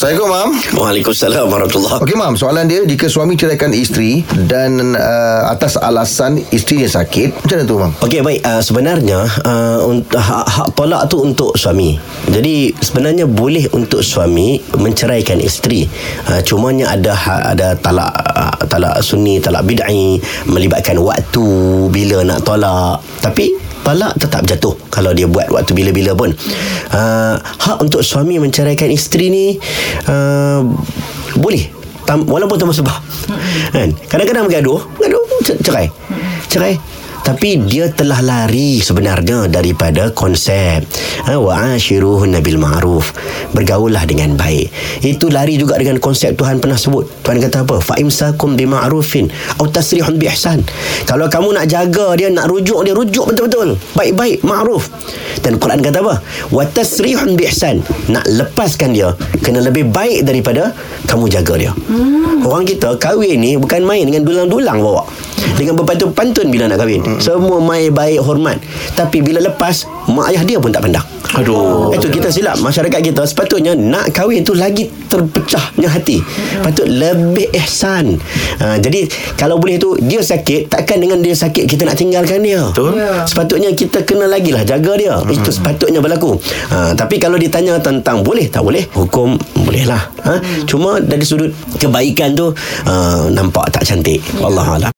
Assalamualaikum, Mam. Waalaikumsalam warahmatullahi Okey, Mam. Soalan dia, jika suami ceraikan isteri dan uh, atas alasan isterinya sakit, macam mana tu, Mam? Okey baik uh, sebenarnya uh, hak, hak tolak tu untuk suami. Jadi sebenarnya boleh untuk suami menceraikan isteri. Uh, cumanya ada hak, ada talak uh, talak sunni, talak bid'ah melibatkan waktu bila nak tolak. Tapi talak tetap jatuh kalau dia buat waktu bila-bila pun. Uh, hak untuk suami menceraikan isteri ni uh, boleh Tam, walaupun tanpa sebab. Kan? Kadang-kadang bergaduh, bergaduh cerai. Cerai tapi dia telah lari sebenarnya daripada konsep ha, wa ashiruhun bil ma'ruf. Bergaullah dengan baik. Itu lari juga dengan konsep Tuhan pernah sebut. Tuhan kata apa? Fa imsakum bi ma'rufin atau tasrihun bi ihsan. Kalau kamu nak jaga dia nak rujuk dia rujuk betul-betul. Baik-baik ma'ruf. Dan Quran kata apa? Wa tasrihun bi ihsan. Nak lepaskan dia kena lebih baik daripada kamu jaga dia. Hmm. orang kita kahwin ni bukan main dengan dulang-dulang bawa dengan berpantun-pantun bila nak kahwin. Semua mai baik hormat. Tapi bila lepas mak ayah dia pun tak pandang. Aduh. itu kita silap. Masyarakat kita sepatutnya nak kahwin tu lagi terpecahnya hati. Patut lebih ihsan. Ha, jadi kalau boleh tu dia sakit takkan dengan dia sakit kita nak tinggalkan dia. Betul. Ya. sepatutnya kita kena lagi lah jaga dia. Itu sepatutnya berlaku. Ha, tapi kalau ditanya tentang boleh tak boleh hukum boleh lah. Ha? cuma dari sudut kebaikan tu uh, nampak tak cantik. Allah